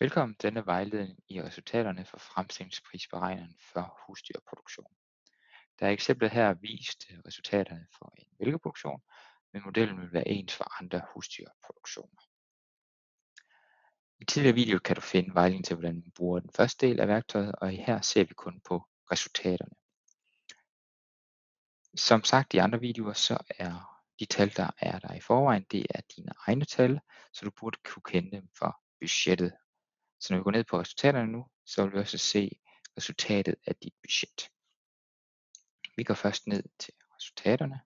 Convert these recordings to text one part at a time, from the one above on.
Velkommen til denne vejledning i resultaterne for fremstillingsprisberegneren for husdyrproduktion. Der er eksemplet her vist resultaterne for en mælkeproduktion, men modellen vil være ens for andre husdyrproduktioner. I tidligere video kan du finde vejledning til, hvordan man bruger den første del af værktøjet, og her ser vi kun på resultaterne. Som sagt i andre videoer, så er de tal, der er der i forvejen, det er dine egne tal, så du burde kunne kende dem for budgettet så når vi går ned på resultaterne nu, så vil vi også se resultatet af dit budget. Vi går først ned til resultaterne.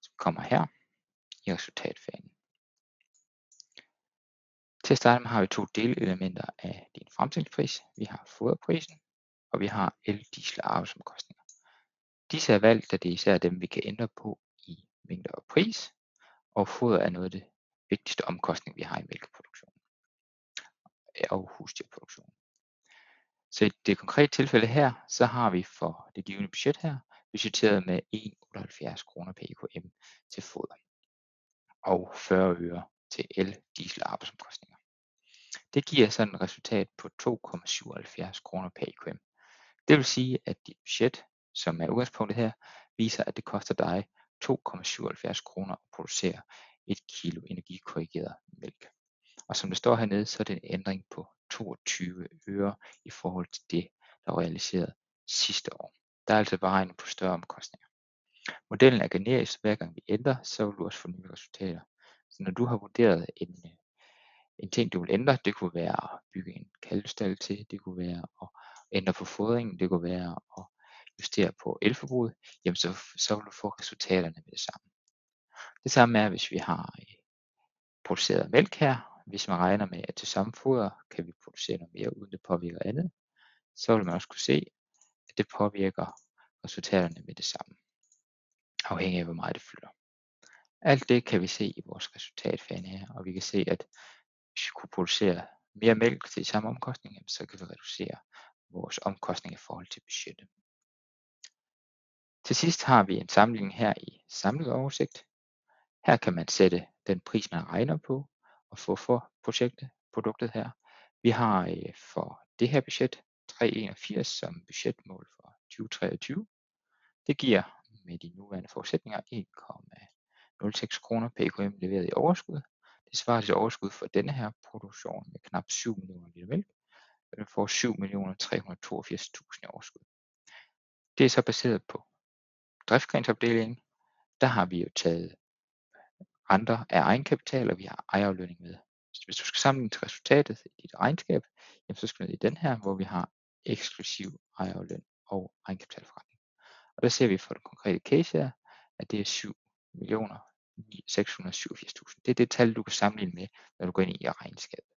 Så kommer her i resultatfanen. Til at starte med har vi to delelementer af din fremstillingspris. Vi har foderprisen, og vi har el, diesel og arbejdsomkostninger. Disse er valgt, da det er især dem, vi kan ændre på i mængder og pris, og foder er noget af det vigtigste omkostning, vi har i mælkeproduktionen og husdyrproduktion. Så i det konkrete tilfælde her, så har vi for det givende budget her, budgetteret med 1,78 kroner per EKM til foder og 40 øre til el, diesel og arbejdsomkostninger. Det giver sådan et resultat på 2,77 kroner per EKM. Det vil sige, at dit budget, som er udgangspunktet her, viser, at det koster dig 2,77 kroner at producere et kilo energikorrigeret mælk. Og som det står hernede, så er det en ændring på 22 øre i forhold til det, der var realiseret sidste år. Der er altså beregnet på større omkostninger. Modellen er generisk, hver gang vi ændrer, så vil du også få nye resultater. Så når du har vurderet en, en ting, du vil ændre, det kunne være at bygge en kalvestal til, det kunne være at ændre på fodringen, det kunne være at justere på elforbruget, jamen så, så vil du få resultaterne med det samme. Det samme er, hvis vi har øh, produceret mælk her. Hvis man regner med, at til samme foder kan vi producere noget mere, uden det påvirker andet, så vil man også kunne se, at det påvirker resultaterne med det samme, afhængig af hvor meget det flytter. Alt det kan vi se i vores resultatfane her, og vi kan se, at hvis vi kunne producere mere mælk til samme omkostning, så kan vi reducere vores omkostning i forhold til budgettet. Til sidst har vi en sammenligning her i samlet oversigt. Her kan man sætte den pris, man regner på og få for projektet, produktet her. Vi har øh, for det her budget 381 som budgetmål for 2023. Det giver med de nuværende forudsætninger 1,06 kroner per EKM leveret i overskud. Det svarer til overskud for denne her produktion med knap 7 millioner liter mælk. Den får 7.382.000 i overskud. Det er så baseret på driftsgrensopdelingen. Der har vi jo taget andre er egenkapital, og vi har ejeraflønning med. Hvis du skal sammenligne til resultatet i dit regnskab, jamen så skal du ned i den her, hvor vi har eksklusiv ejerafløn og egenkapitalforretning. Og der ser vi for den konkrete case her, at det er 7 millioner 687.000. Det er det tal, du kan sammenligne med, når du går ind i regnskabet.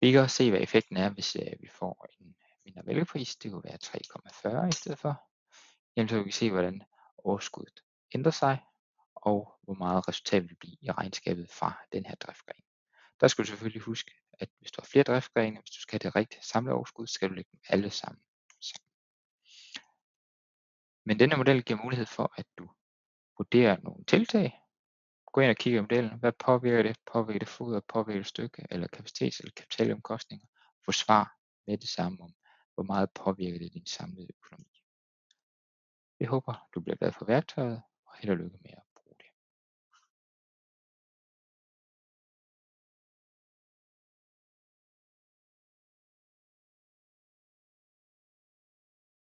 Vi kan også se, hvad effekten er, hvis øh, vi får en mindre mælkepris. Det kunne være 3,40 i stedet for. Jamen så kan vi se, hvordan overskuddet ændrer sig, og hvor meget resultat vil blive i regnskabet fra den her driftgren. Der skal du selvfølgelig huske, at hvis du har flere driftgrene, hvis du skal have det rigtige samlede overskud, skal du lægge dem alle sammen. Men denne model giver mulighed for, at du vurderer nogle tiltag. Gå ind og kigge i modellen. Hvad påvirker det? Påvirker det foder? Påvirker det stykke? Eller kapacitets- eller kapitalomkostninger? Få svar med det samme om, hvor meget påvirker det din samlede økonomi. Jeg håber, du bliver glad for værktøjet, og held og lykke med